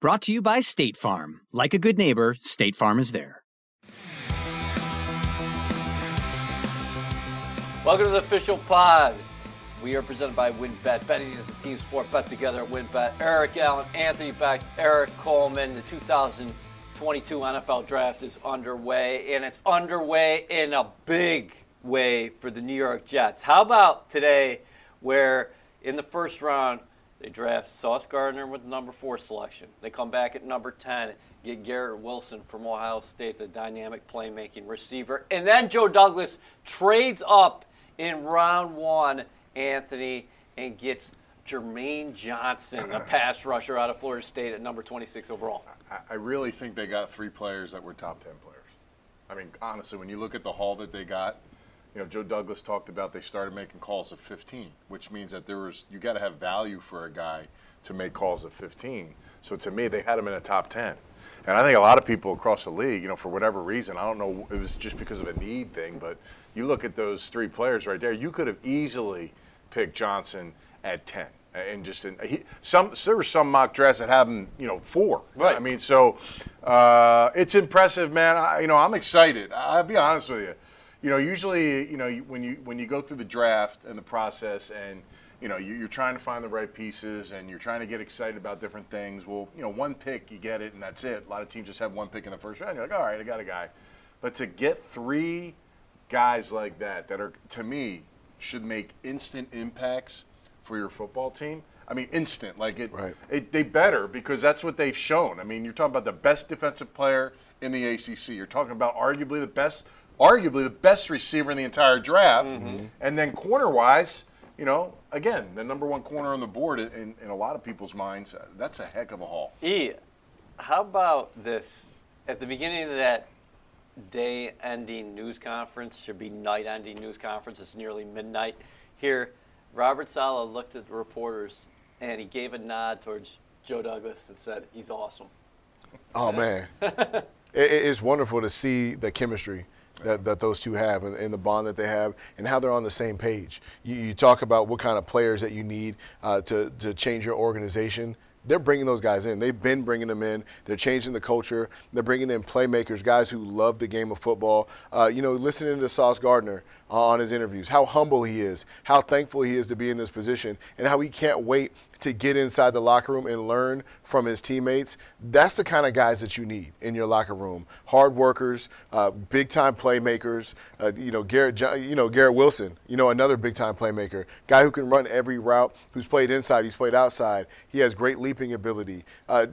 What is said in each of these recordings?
Brought to you by State Farm. Like a good neighbor, State Farm is there. Welcome to the official pod. We are presented by WynnBET. Betting is a team sport. Bet together at WynnBET. Eric Allen, Anthony Becht, Erik Coleman. The 2022 NFL Draft is underway, and it's underway in a big way for the New York Jets. How about today, where in the first round they draft Sauce Gardner with number four selection. They come back at number 10, get Garrett Wilson from Ohio State, the dynamic playmaking receiver. And then Joe Douglas trades up in round one, Anthony, and gets Jermaine Johnson, the pass rusher out of Florida State at number 26 overall. I really think they got three players that were top 10 players. I mean, honestly, when you look at the haul that they got, you know, Joe Douglas talked about they started making calls of 15, which means that there was you got to have value for a guy to make calls of 15. So to me, they had him in a top 10. And I think a lot of people across the league, you know, for whatever reason, I don't know, it was just because of a need thing, but you look at those three players right there, you could have easily picked Johnson at 10 and just in, he, some there were some mock drafts that have him, you know, four. Right. I mean, so uh, it's impressive, man. I, you know, I'm excited. I'll be honest with you you know, usually, you know, when you when you go through the draft and the process, and you know, you're trying to find the right pieces, and you're trying to get excited about different things. Well, you know, one pick, you get it, and that's it. A lot of teams just have one pick in the first round. You're like, all right, I got a guy. But to get three guys like that, that are to me should make instant impacts for your football team. I mean, instant. Like it, right. it, they better because that's what they've shown. I mean, you're talking about the best defensive player in the ACC. You're talking about arguably the best arguably the best receiver in the entire draft. Mm-hmm. And then corner wise, you know, again, the number one corner on the board in, in a lot of people's minds, uh, that's a heck of a haul. E, how about this? At the beginning of that day ending news conference, should be night ending news conference, it's nearly midnight. Here, Robert Saleh looked at the reporters and he gave a nod towards Joe Douglas and said, he's awesome. Oh, man. it, it's wonderful to see the chemistry that, that those two have and, and, the bond that they have and how they're on the same page. You, you talk about what kind of players that you need uh, to, to change your organization they're bringing those guys in. They've been bringing them in. They're changing the culture. They're bringing in playmakers, guys who love the game of football. Uh, you know, listening to Sauce Gardner on his interviews, how humble he is, how thankful he is to be in this position, and how he can't wait to get inside the locker room and learn from his teammates. That's the kind of guys that you need in your locker room. Hard workers, uh, big time playmakers. Uh, you know Garrett, you know Garrett Wilson. You know another big time playmaker, guy who can run every route. Who's played inside, he's played outside. He has great leaping ability. Uh,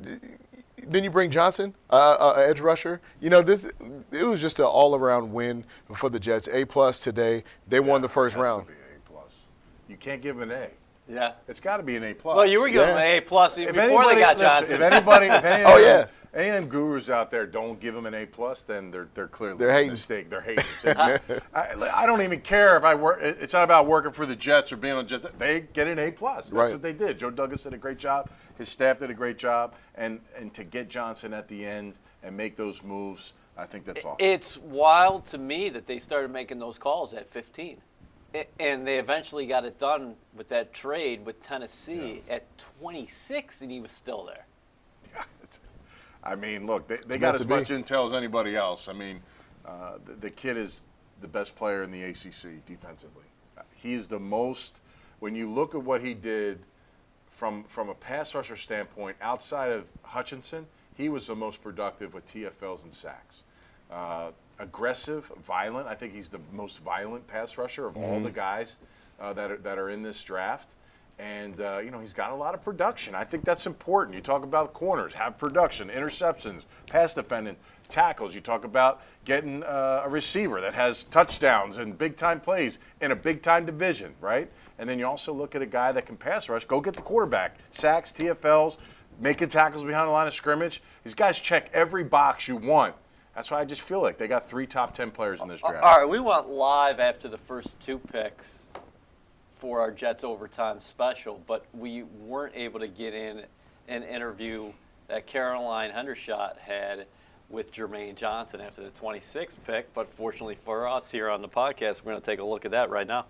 then you bring Johnson, uh, uh, edge rusher. You know, this it was just an all-around win for the Jets. A plus today. They yeah, won the first round. A plus. You can't give an A. Yeah, it's got to be an A plus. Well, you were giving yeah. an A plus even if before anybody, they got listen, Johnson. If anybody, if any, oh yeah, any of them gurus out there don't give them an A plus, then they're they're clearly they're hating. mistake. They're haters. I, I, don't even care if I work. It's not about working for the Jets or being on Jets. They get an A plus. That's right. what they did. Joe Douglas did a great job. His staff did a great job, and and to get Johnson at the end and make those moves, I think that's awesome. It's wild to me that they started making those calls at 15 and they eventually got it done with that trade with Tennessee yeah. at 26, and he was still there. Yeah, I mean, look, they, they got as much intel as anybody else. I mean, uh, the, the, kid is the best player in the ACC defensively. He's the most. When you look at what he did from from a pass rusher standpoint, outside of Hutchinson, he was the most productive with TFLs and sacks. Uh, aggressive, violent. I think he's the most violent pass rusher of all the guys uh, that are, that are in this draft. And uh, you know he's got a lot of production. I think that's important. You talk about corners, have production, interceptions, pass defending, tackles. You talk about getting uh, a receiver that has touchdowns and big time plays in a big time division, right? And then you also look at a guy that can pass rush. Go get the quarterback, sacks, TFLs, making tackles behind the line of scrimmage. These guys check every box you want. That's why I just feel like they got three top ten players in this draft. All right, we went live after the first two picks for our Jets overtime special, but we weren't able to get in an interview that Caroline Hendershot had with Jermaine Johnson after the 26th pick. But fortunately for us here on the podcast, we're going to take a look at that right now.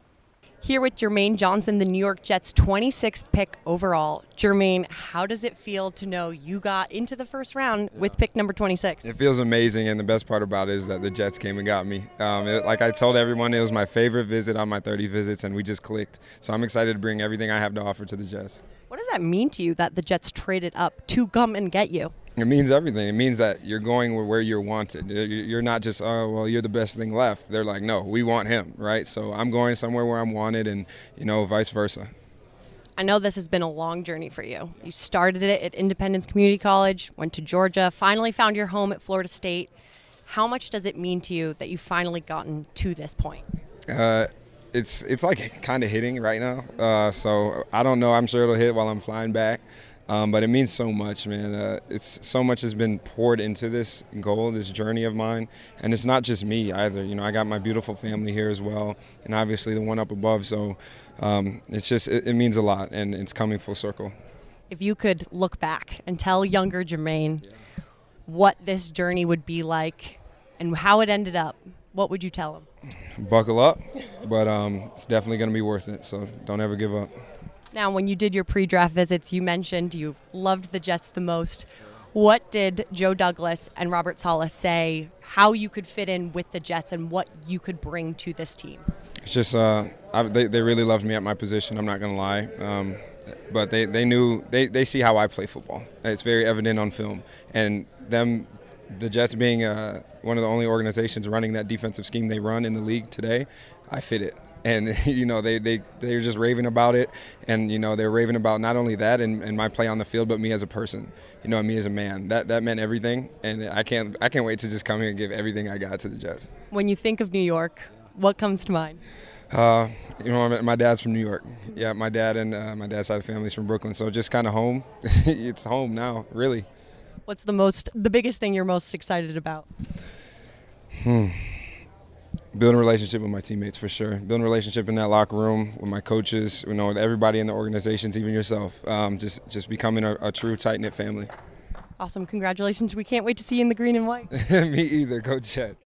Here with Jermaine Johnson, the New York Jets' 26th pick overall. Jermaine, how does it feel to know you got into the first round with pick number 26? It feels amazing, and the best part about it is that the Jets came and got me. Um, it, like I told everyone, it was my favorite visit on my 30 visits, and we just clicked. So I'm excited to bring everything I have to offer to the Jets. What does that mean to you that the Jets traded up to come and get you? It means everything. It means that you're going where you're wanted. You're not just, oh, well, you're the best thing left. They're like, no, we want him, right? So I'm going somewhere where I'm wanted, and you know, vice versa. I know this has been a long journey for you. You started it at Independence Community College, went to Georgia, finally found your home at Florida State. How much does it mean to you that you've finally gotten to this point? Uh, it's it's like kind of hitting right now. Uh, so I don't know. I'm sure it'll hit while I'm flying back. Um, but it means so much, man. Uh, it's so much has been poured into this goal, this journey of mine, and it's not just me either. You know, I got my beautiful family here as well, and obviously the one up above. So um, it's just it, it means a lot, and it's coming full circle. If you could look back and tell younger Jermaine what this journey would be like and how it ended up, what would you tell him? Buckle up, but um, it's definitely going to be worth it. So don't ever give up. Now, when you did your pre draft visits, you mentioned you loved the Jets the most. What did Joe Douglas and Robert Saleh say how you could fit in with the Jets and what you could bring to this team? It's just uh, I, they, they really loved me at my position. I'm not going to lie. Um, but they, they knew they, they see how I play football. It's very evident on film. And them, the Jets being uh, one of the only organizations running that defensive scheme they run in the league today, I fit it. And you know they they they're just raving about it, and you know they're raving about not only that and, and my play on the field, but me as a person, you know, me as a man. That that meant everything, and I can't I can't wait to just come here and give everything I got to the Jets. When you think of New York, what comes to mind? Uh, you know, my dad's from New York. Yeah, my dad and uh, my dad's side of the family's from Brooklyn, so just kind of home. it's home now, really. What's the most, the biggest thing you're most excited about? Hmm. Building a relationship with my teammates for sure. Building a relationship in that locker room with my coaches, you know, with everybody in the organizations, even yourself. Um, just, just becoming a, a true tight knit family. Awesome! Congratulations. We can't wait to see you in the green and white. Me either. Go Jets.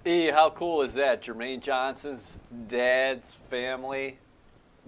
E, how cool is that? Jermaine Johnson's dad's family,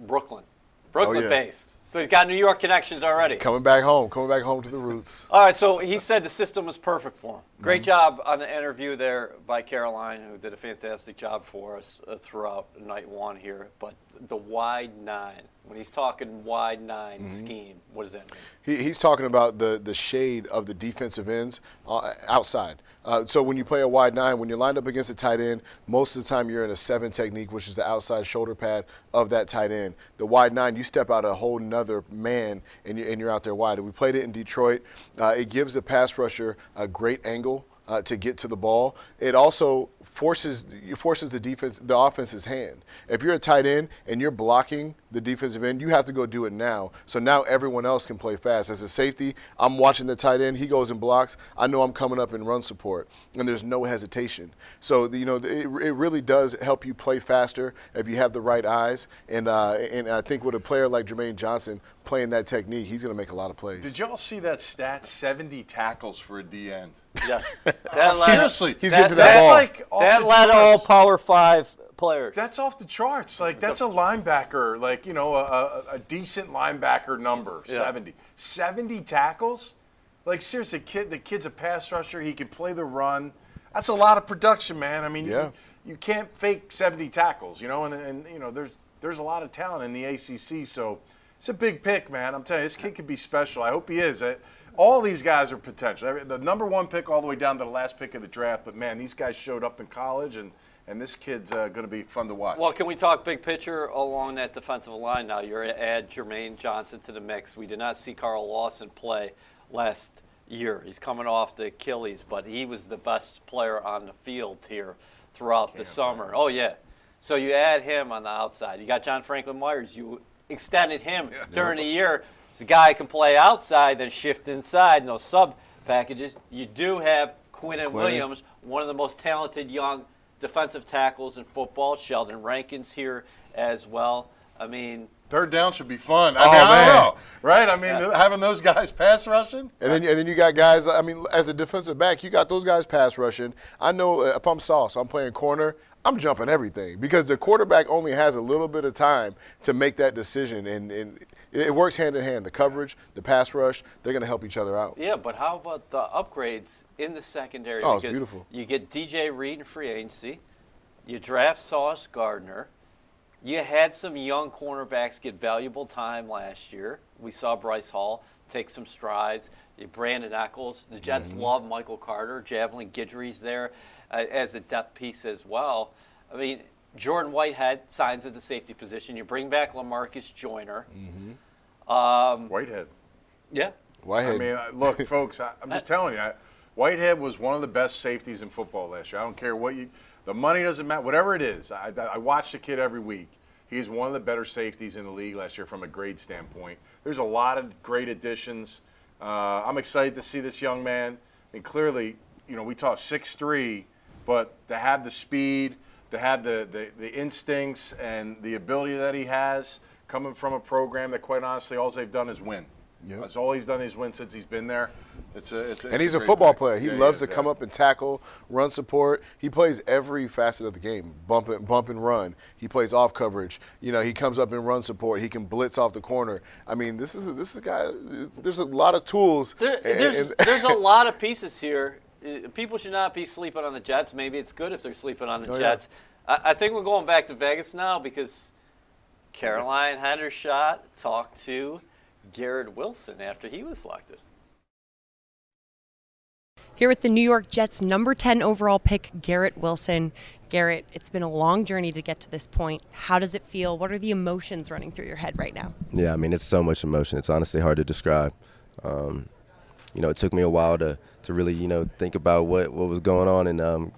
Brooklyn, Brooklyn yeah. based. So he's got New York connections already. Coming back home, coming back home to the roots. All right, so he said the system was perfect for him. Great Mm-hmm. job on the interview there by Caroline, who did a fantastic job for us uh, throughout night one here. But the wide nine, when he's talking wide 9 Mm-hmm. scheme, what does that mean? He, he's talking about the, the shade of the defensive ends uh, outside. Uh, so when you play a wide nine, when you're lined up against a tight end, most of the time you're in a seven technique, which is the outside shoulder pad of that tight end. The wide nine, you step out a whole nother man and, you, and you're out there wide. We played it in Detroit. Uh, it gives the pass rusher a great angle uh, to get to the ball, it also forces forces the defense the offense's hand. If you're a tight end and you're blocking the defensive end, you have to go do it now. So now everyone else can play fast. As a safety, I'm watching the tight end. He goes and blocks. I know I'm coming up in run support, and there's no hesitation. So you know it, it really does help you play faster if you have the right eyes. And uh, and I think with a player like Jermaine Johnson playing that technique, he's going to make a lot of plays. Did y'all see that stat? 70 tackles for a D end. Yeah. That led, Seriously, He's that, getting to that that's ball. like that the led all. Power Five players. That's off the charts. Like that's a linebacker, like you know, a, a, a decent linebacker number, Yeah. 70. 70 tackles? Like seriously, kid, the kid's a pass rusher. He can play the run. That's a lot of production, man. I mean, Yeah. you, you can't fake 70 tackles, you know, and, and you know, there's there's a lot of talent in the ACC, so it's a big pick, man. I'm telling you, this kid could be special. I hope he is. I, all these guys are potential. Every- The number one pick all the way down to the last pick of the draft, but man, these guys showed up in college, and and this kid's uh, going to be fun to watch. Well, can we talk big picture along that defensive line now? You're to add Jermaine Johnson to the mix. We did not see Carl Lawson play last year. He's coming off the Achilles, but he was the best player on the field here throughout the summer. Oh yeah. So you add him on the outside. You got John Franklin Myers. You extended him during the year. So a guy who can play outside, then shift inside. No sub packages. You do have Quinnen Williams, one of the most talented young defensive tackles in football. Sheldon Rankins here as well. I mean, Third down should be fun. I Oh, mean, I man. don't know, right? I mean, having those guys pass rushing. And then, and then you got guys. I mean, as a defensive back, you got those guys pass rushing. I know uh, if I'm sauce, I'm playing corner. I'm jumping everything because the quarterback only has a little bit of time to make that decision, and, and it works hand in hand. The coverage, the pass rush, they're going to help each other out. yeah, but how about the upgrades in the secondary? Oh, it's beautiful. You get DJ Reed in free agency. You draft Sauce Gardner. You had some young cornerbacks get valuable time last year. We saw Bryce Hall take some strides. You- Brandin Echols. The Jets Mm-hmm. love Michael Carter. Javelin Guidry's there uh, as a depth piece as well. I mean, Jordan Whitehead signs at the safety position. You bring back Lamarcus Joyner. Whitehead. Yeah. Whitehead. I mean, uh, look, folks, I, I'm just telling you, I, Whitehead was one of the best safeties in football last year. I don't care what you, the money doesn't matter, whatever it is. I, I watch the kid every week. He's one of the better safeties in the league last year from a grade standpoint. There's a lot of great additions. Uh, I'm excited to see this young man. And clearly, you know, we talk 6'3, but to have the speed, to have the, the, the instincts and the ability that he has coming from a program that, quite honestly, all they've done is win. Yep. That's all he's done is win since he's been there. It's a, it's a, and he's a great football pick. player. He Yeah, loves is, to come yeah. up and tackle, run support. He plays every facet of the game, bump and bump and run. He plays off coverage. You know, he comes up and run support. He can blitz off the corner. I mean, this is a, this is a guy. There's a lot of tools. There, and- there's, and- there's a lot of pieces here. Uh, People should not be sleeping on the Jets. Maybe it's good if they're sleeping on the Oh, yeah. Jets. I, I think we're going back to Vegas now because Caroline Hendershot talked to Garrett Wilson after he was selected. Here with the New York Jets number 10 overall pick, Garrett Wilson. Garrett, it's been a long journey to get to this point. How does it feel? What are the emotions running through your head right now? Yeah, I mean, it's so much emotion. It's honestly hard to describe. Um, you know, it took me a while to, to really, you know, think about what, what was going on and um,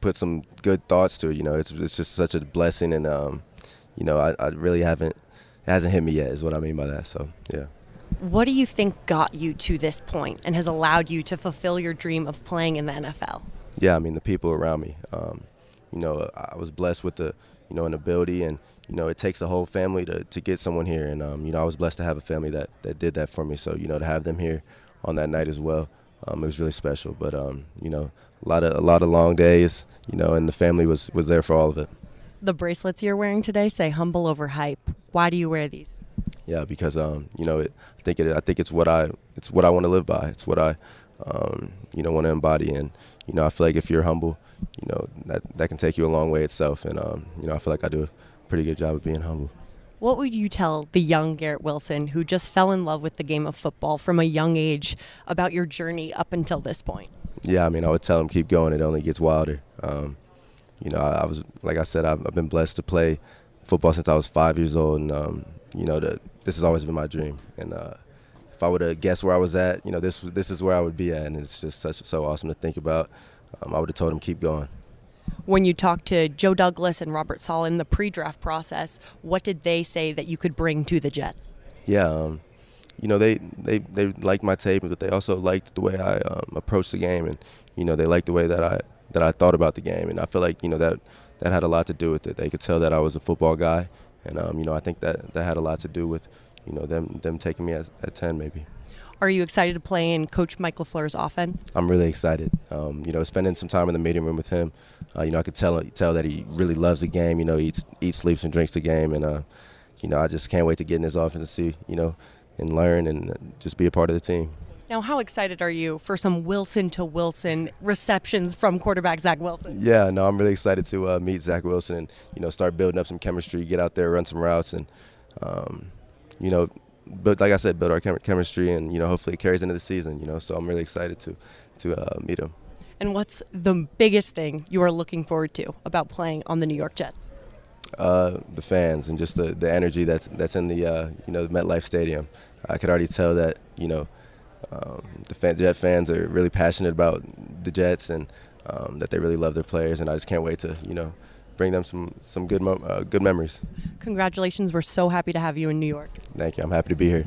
put some good thoughts to it. You know, it's, it's just such a blessing, and, um, you know, I, I really haven't, it hasn't hit me yet, is what I mean by that. So, yeah. What do you think got you to this point and has allowed you to fulfill your dream of playing in the NFL? Yeah, I mean the people around me. Um, you know, I was blessed with the, you know, an ability, and you know, it takes a whole family to, to get someone here, and um, you know, I was blessed to have a family that, that did that for me. So you know, to have them here on that night as well, um, it was really special. But um, you know, a lot of a lot of long days, you know, and the family was was there for all of it. The bracelets you're wearing today say humble over hype. Why do you wear these? Yeah, because um, you know, it, I think it, I think it's what I it's what I want to live by. It's what I um, you know want to embody, and you know, I feel like if you're humble, you know, that that can take you a long way itself. And um, you know, I feel like I do a pretty good job of being humble. What would you tell the young Garrett Wilson who just fell in love with the game of football from a young age about your journey up until this point? Yeah, I mean, I would tell him keep going. It only gets wilder. Um, you know, I, I was like I said, I've, I've been blessed to play football since I was five years old, and um, you know, the, this has always been my dream. And uh, if I would have guessed where I was at, you know, this this is where I would be at, and it's just such so awesome to think about. Um, I would have told him keep going. When you talked to Joe Douglas and Robert Saleh in the pre-draft process, what did they say that you could bring to the Jets? Yeah, um, you know, they, they, they liked my tape, but they also liked the way I um, approached the game, and you know, they liked the way that I that I thought about the game, and I feel like you know that that had a lot to do with it. They could tell that I was a football guy, and um, you know, I think that that had a lot to do with you know them them taking me at, at ten maybe. Are you excited to play in Coach Mike LaFleur's offense? I'm really excited. Um, you know, spending some time in the meeting room with him, uh, you know, I could tell tell that he really loves the game. You know, eats eats, sleeps, and drinks the game, and uh, you know, I just can't wait to get in his office and see, you know, and learn and just be a part of the team. Now, how excited are you for some Wilson to Wilson receptions from quarterback Zach Wilson? Yeah, no, I'm really excited to uh, meet Zach Wilson and you know start building up some chemistry, get out there, run some routes, and um, you know, but like I said, build our chem- chemistry, and you know, hopefully it carries into the season. You know, so I'm really excited to to uh, meet him. And what's the biggest thing you are looking forward to about playing on the New York Jets? Uh, the fans and just the, the energy that's that's in the uh, you know the MetLife Stadium. I could already tell that you know um, the fan, Jet fans are really passionate about the Jets and um, that they really love their players, and I just can't wait to you know bring them some some good uh, good memories. Congratulations! We're so happy to have you in New York. Thank you. I'm happy to be here.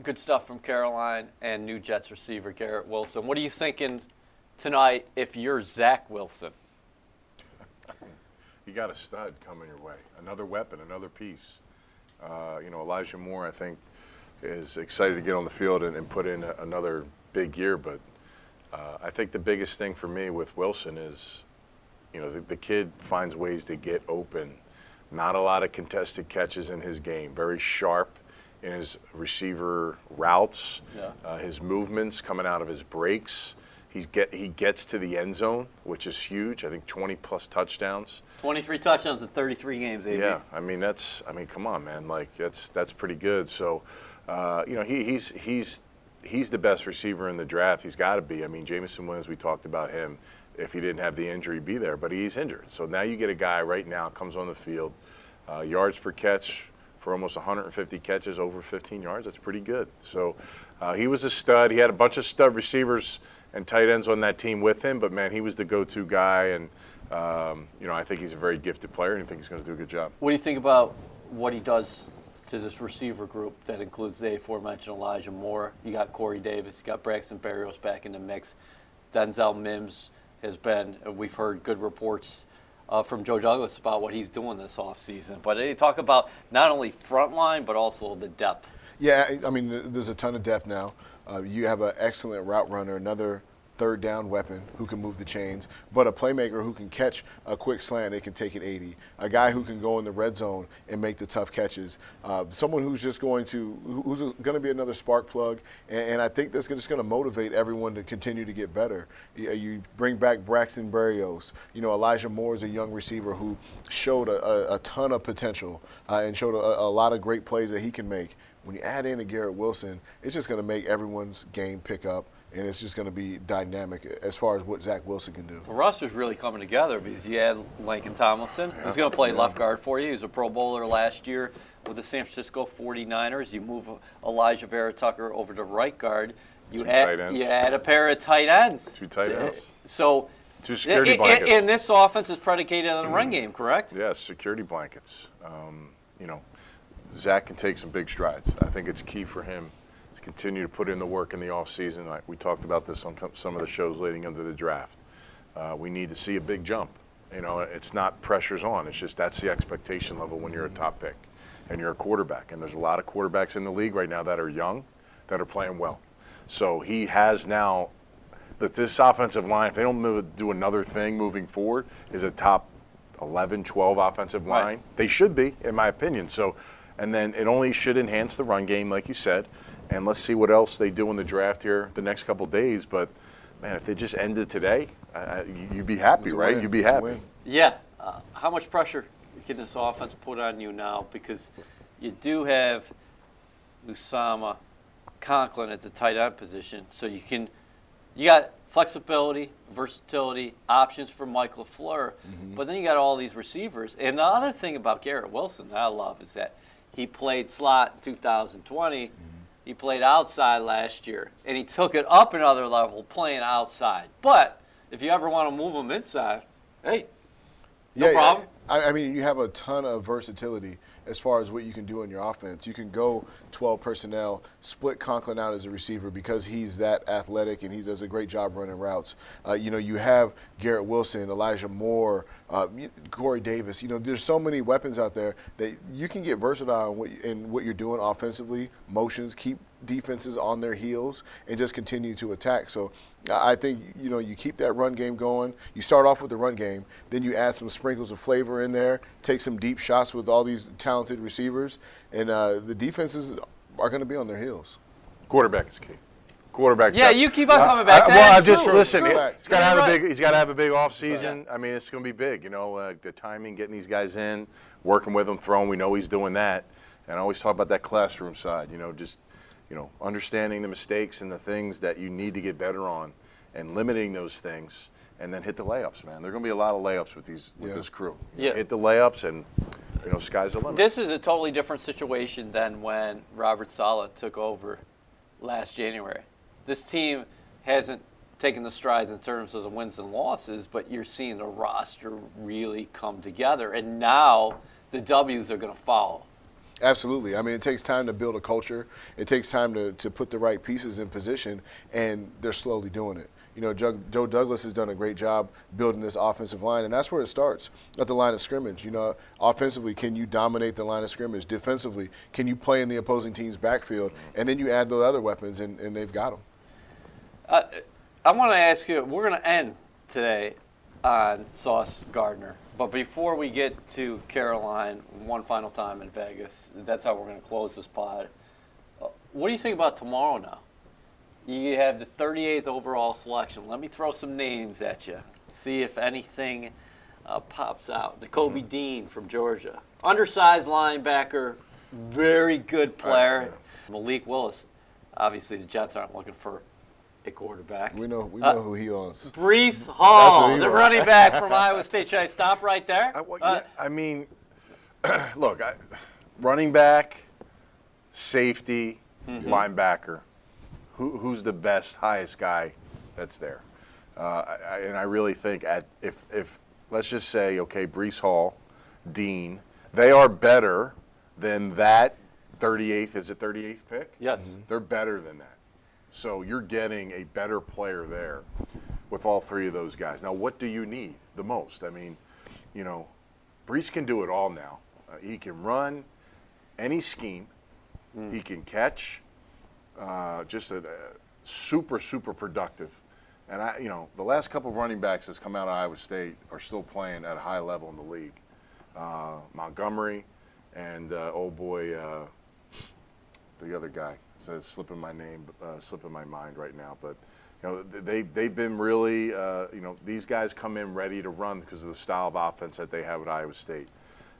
Good stuff from Caroline and new Jets receiver Garrett Wilson. What are you thinking tonight if you're Zach Wilson? you got a stud coming your way. Another weapon, another piece. Uh, you know, Elijah Moore, I think, is excited to get on the field and, and put in a, another big year. But uh, I think the biggest thing for me with Wilson is, you know, the, the kid finds ways to get open. Not a lot of contested catches in his game. Very sharp in his receiver routes, yeah. uh, his movements coming out of his breaks. He's get he gets to the end zone, which is huge. I think 20 plus touchdowns. 23 touchdowns in 33 games. AB. Yeah, I mean that's I mean come on, man, like that's that's pretty good. So, uh, you know he, he's he's he's the best receiver in the draft. He's got to be. I mean Jameson Williams, we talked about him. If he didn't have the injury, be there, but he's injured. So now you get a guy right now comes on the field, uh, yards per catch for almost 150 catches over 15 yards. That's pretty good. So uh, he was a stud. He had a bunch of stud receivers and tight ends on that team with him, but man, he was the go-to guy, and um, you know I think he's a very gifted player, and I think he's going to do a good job. What do you think about what he does to this receiver group that includes the aforementioned Elijah Moore? You got Corey Davis, you got Braxton Berrios back in the mix. Denzel Mims has been. We've heard good reports uh, from Joe Douglas about what he's doing this offseason. But they talk about not only front line, but also the depth. Yeah, I mean, there's a ton of depth now. Uh, you have an excellent route runner, another third down weapon who can move the chains, but a playmaker who can catch a quick slant, they can take it 80. A guy who can go in the red zone and make the tough catches. Uh, someone who's just going to, who's going to be another spark plug, and, and I think that's just going to motivate everyone to continue to get better. You, you, bring back Braxton Berrios. You know, Elijah Moore is a young receiver who showed a, a, a ton of potential uh, and showed a, a lot of great plays that he can make. When you add in a Garrett Wilson, it's just going to make everyone's game pick up and it's just going to be dynamic as far as what Zach Wilson can do. The roster's really coming together because you had Laken Tomlinson, who's going to play yeah. left guard for you. He was a Pro Bowler last year with the San Francisco 49ers. You move Alijah Vera-Tucker over to right guard. You Two add, you add a pair of tight ends. Two tight ends. So Two security it, blankets. And this offense is predicated on the mm-hmm. run game, correct? Yes, security blankets. Um, you know, Zach can take some big strides. I think it's key for him continue to put in the work in the offseason. Like we talked about this on some of the shows leading into the draft. Uh, we need to see a big jump. You know, it's not pressure's on. It's just that's the expectation level when you're a top pick and you're a quarterback. And there's a lot of quarterbacks in the league right now that are young, that are playing well. So he has now that this offensive line, if they don't move, do another thing moving forward, is a top 11, 12 offensive line. Right. They should be, in my opinion. So and then it only should enhance the run game, like you said. And let's see what else they do in the draft here the next couple days. But man, if they just ended today, I, I, you'd be happy, It's right? You'd be It's happy. Yeah. Uh, how much pressure can this offense put on you now? Because you do have Uzomah Conklin at the tight end position, so you can you got flexibility, versatility, options for Mike LaFleur, but then you got all these receivers. And the other thing about Garrett Wilson that I love is that he played slot in 2020. He played outside last year, and he took it up another level playing outside. But if you ever want to move him inside, hey, no problem. I, I mean, you have a ton of versatility as far as what you can do in your offense. You can go 12 personnel, split Conklin out as a receiver because he's that athletic and he does a great job running routes. Uh, you know, you have Garrett Wilson, Elijah Moore, uh, Corey Davis. You know, there's so many weapons out there that you can get versatile in what, in what you're doing offensively, motions, keep defenses on their heels and just continue to attack. So I think you know you keep that run game going. You start off with the run game, then you add some sprinkles of flavor in there, take some deep shots with all these talented receivers, and uh, the defenses are going to be on their heels. Quarterback is key. Quarterback. Yeah, you keep on coming back to that. well, I It's just true. listen. True. He's got to You're have a big. He's got to have a big off season. I mean, it's going to be big. You know, uh, the timing, getting these guys in, working with them, throwing. We know he's doing that. And I always talk about that classroom side. You know, just you know, understanding the mistakes and the things that you need to get better on, and limiting those things, and then hit the layups. Man, there are going to be a lot of layups with these with Yeah. this crew. Yeah. Hit the layups, and you know, sky's the limit. This is a totally different situation than when Robert Saleh took over last January. This team hasn't taken the strides in terms of the wins and losses, but you're seeing the roster really come together, and now the W's are going to follow. Absolutely. I mean, it takes time to build a culture. It takes time to, to put the right pieces in position, and they're slowly doing it. You know, Joe, Douglas has done a great job building this offensive line, and that's where it starts at the line of scrimmage. You know, offensively, can you dominate the line of scrimmage? Defensively, can you play in the opposing team's backfield? And then you add those other weapons, and, and they've got them. Uh, I want to ask you, we're going to end today on Sauce Gardner. But before we get to Caroline one final time in Vegas, that's how we're going to close this pod. Uh, What do you think about tomorrow now? You have the 38th overall selection. Let me throw some names at you. See if anything uh, pops out. Nakobe Dean from Georgia. Undersized linebacker, very good player. Malik Willis. Obviously, the Jets aren't looking for a quarterback. We know, we Uh, know who he owns. Breece Hall, he the wants. running back from Iowa State. Should I stop right there? I, well, Uh, yeah, I mean, look, I, running back, safety, Mm-hmm. linebacker. Who, who's the best, highest guy that's there? Uh, I, I- and I really think at if if let's just say okay, Breece Hall, Dean, they are better than that 38th. Is it 38th pick? Yes. They're better than that. So you're getting a better player there with all three of those guys. Now, what do you need the most? I mean, you know, Breece can do it all now. Uh, he can run any scheme. He can catch. Uh, just a, a super, super productive. And I, you know, the last couple of running backs that's come out of Iowa State are still playing at a high level in the league. Uh, Montgomery and uh, oh boy, uh, the other guy. It's slipping my name, uh, slipping my mind right now. But you know, they they've been really, uh, you know, these guys come in ready to run because of the style of offense that they have at Iowa State.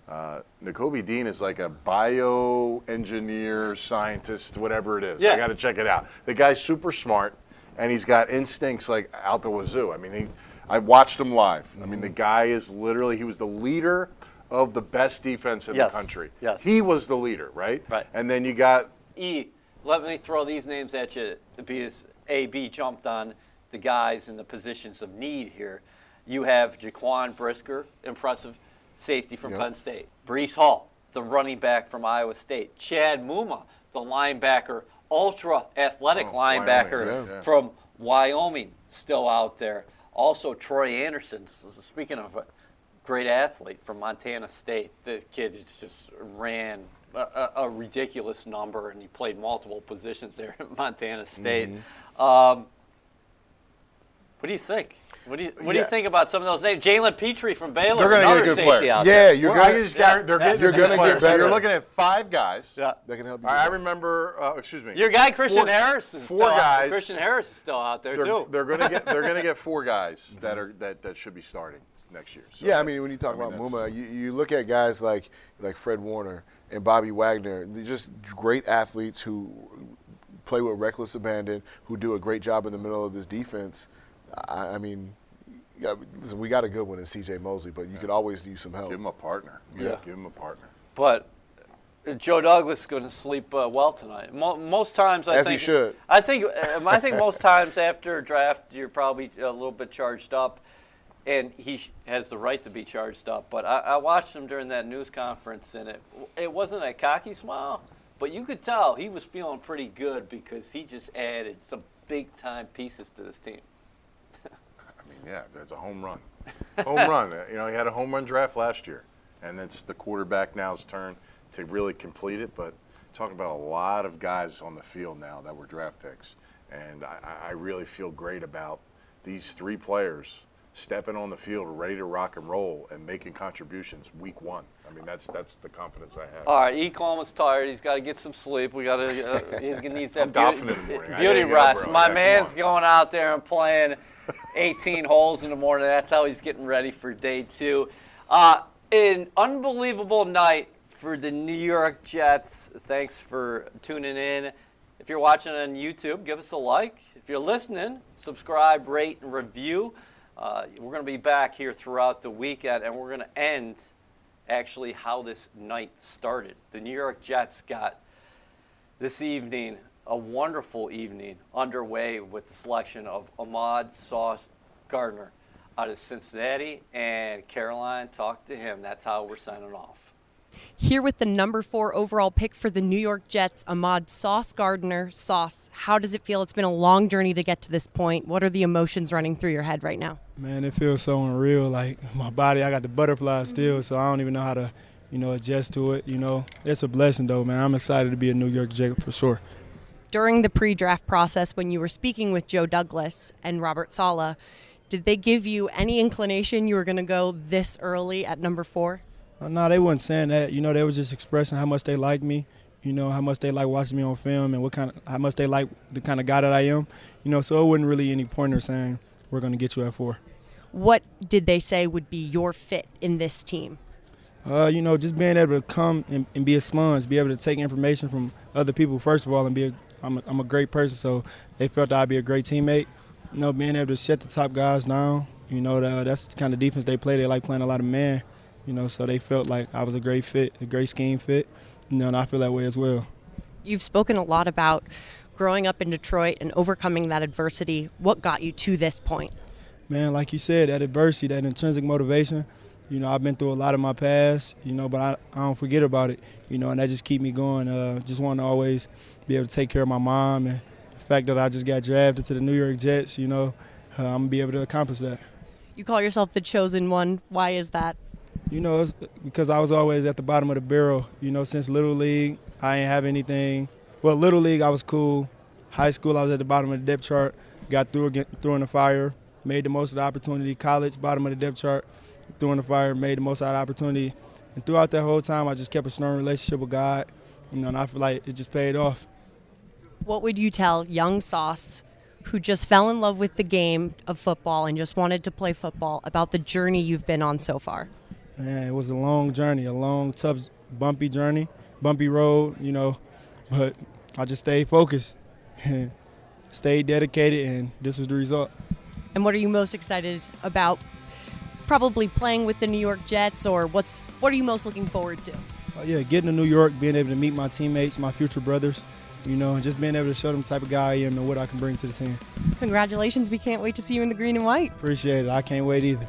Uh, Nakobe Dean is like a bioengineer, scientist, whatever it is. Yeah. I got to check it out. The guy's super smart, and he's got instincts like out the wazoo. I mean, he, I watched him live. I mean, the guy is literally, he was the leader of the best defense in Yes. the country. Yes. He was the leader, right? Right. And then you got E, let me throw these names at you because AB jumped on the guys in the positions of need here. You have Jaquan Brisker, impressive safety from Yep. Penn State. Breece Hall, the running back from Iowa State. Chad Muma, the linebacker, ultra athletic Oh, linebacker Wyoming, yeah. from Wyoming, still out there. Also, Troy Andersen, speaking of a great athlete from Montana State. The kid just ran a, a, a ridiculous number, and he played multiple positions there at Montana State. Um, what do you think? What do you What do you think about some of those names? Jalen Pitre from Baylor. They're going to get a good player. Yeah, there. you're Well, gonna, just guarantee they're Yeah. getting You're good gonna get players. So better. you're looking at five guys. Yeah. that can help you. I get better. remember. Uh, excuse me. Your guy Christian Four- Harris is four still out- guys. Christian Harris is still out there They're, too. they're going to get. They're going to get four guys that are that, that should be starting next year. So Yeah, I mean, when you talk I mean, about that's- Muma, you, you look at guys like like Fred Warner and Bobby Wagner, they're just great athletes who play with reckless abandon, who do a great job in the middle of this defense. I, I mean, yeah, listen, we got a good one in C.J. Mosley, but you could always use some help. Give him a partner. Yeah. Give him a partner. But uh, Joe Douglas is going to sleep uh, well tonight. Mo- most times, I As he think should. I think um, I think most times after a draft, you're probably a little bit charged up, and he has the right to be charged up. But I, I watched him during that news conference, and it it wasn't a cocky smile, but you could tell he was feeling pretty good because he just added some big time pieces to this team. I mean, yeah, that's a home run. Home run. You know, he had a home run draft last year, and it's the quarterback now's turn to really complete it. But talking about a lot of guys on the field now that were draft picks, and I I really feel great about these three players stepping on the field, ready to rock and roll, and making contributions week one. I mean, that's that's the confidence I have. All right, E. Coleman's tired. He's got to get some sleep. We got to. Uh, he's gonna need that I'm dolphin in the beauty, beauty gotta get up rest. My Yeah, man's going out there and playing 18 holes in the morning. That's how he's getting ready for day two. Uh, an unbelievable night for the New York Jets. Thanks for tuning in. If you're watching on YouTube, give us a like. If you're listening, subscribe, rate, and review. Uh, we're going to be back here throughout the weekend, and we're going to end actually how this night started. The New York Jets got this evening a wonderful evening underway with the selection of Ahmad Sauce Gardner out of Cincinnati, and Caroline talked to him. That's how we're signing off. Here with the number four overall pick for the New York Jets, Ahmad Sauce Gardner. Sauce, how does it feel? It's been a long journey to get to this point. What are the emotions running through your head right now? Man, it feels so unreal. Like my body, I got the butterflies mm-hmm. still, so I don't even know how to, you know, adjust to it. You know, it's a blessing though, man. I'm excited to be a New York Jet for sure during the pre-draft process when you were speaking with Joe Douglas and Robert Saleh, did they give you any inclination you were going to go this early at number 4? Uh, no, they wasn't saying that. You know, they was just expressing how much they like me. You know, how much they like watching me on film and what kind of how much they like the kind of guy that I am. You know, so it wasn't really any pointer saying we're going to get you at four. What did they say would be your fit in this team? Uh, you know, just being able to come and, and, be a sponge, be able to take information from other people first of all, and be a I'm, a I'm a great person, so they felt I'd be a great teammate. You know, being able to shut the top guys down. You know, the, that's the kind of defense they play. They like playing a lot of man. You know, so they felt like I was a great fit, a great scheme fit. You know, and I feel that way as well. You've spoken a lot about growing up in Detroit and overcoming that adversity. What got you to this point? Man, like you said, that adversity, that intrinsic motivation. You know, I've been through a lot in my past. You know, but I, I don't forget about it. You know, and that just keep me going. Uh, just want to always be able to take care of my mom and the fact that I just got drafted to the New York Jets. You know, uh, I'm gonna be able to accomplish that. You call yourself the chosen one. Why is that? You know, because I was always at the bottom of the barrel. You know, since Little League, I ain't have anything. Well, Little League, I was cool. High school, I was at the bottom of the depth chart. Got through, again, through in the fire. Made the most of the opportunity. College, bottom of the depth chart. Through in the fire, made the most out of the opportunity. And throughout that whole time, I just kept a strong relationship with God. You know, and I feel like it just paid off. What would you tell young Sauce who just fell in love with the game of football and just wanted to play football about the journey you've been on so far? Man, it was a long journey, a long, tough, bumpy journey, bumpy road, you know, but I just stayed focused and stayed dedicated, and this was the result. And what are you most excited about? Probably playing with the New York Jets, or what's what are you most looking forward to? Uh, yeah, getting to New York, being able to meet my teammates, my future brothers, you know, and just being able to show them the type of guy I am and what I can bring to the team. Congratulations! We can't wait to see you in the green and white. Appreciate it. I can't wait either.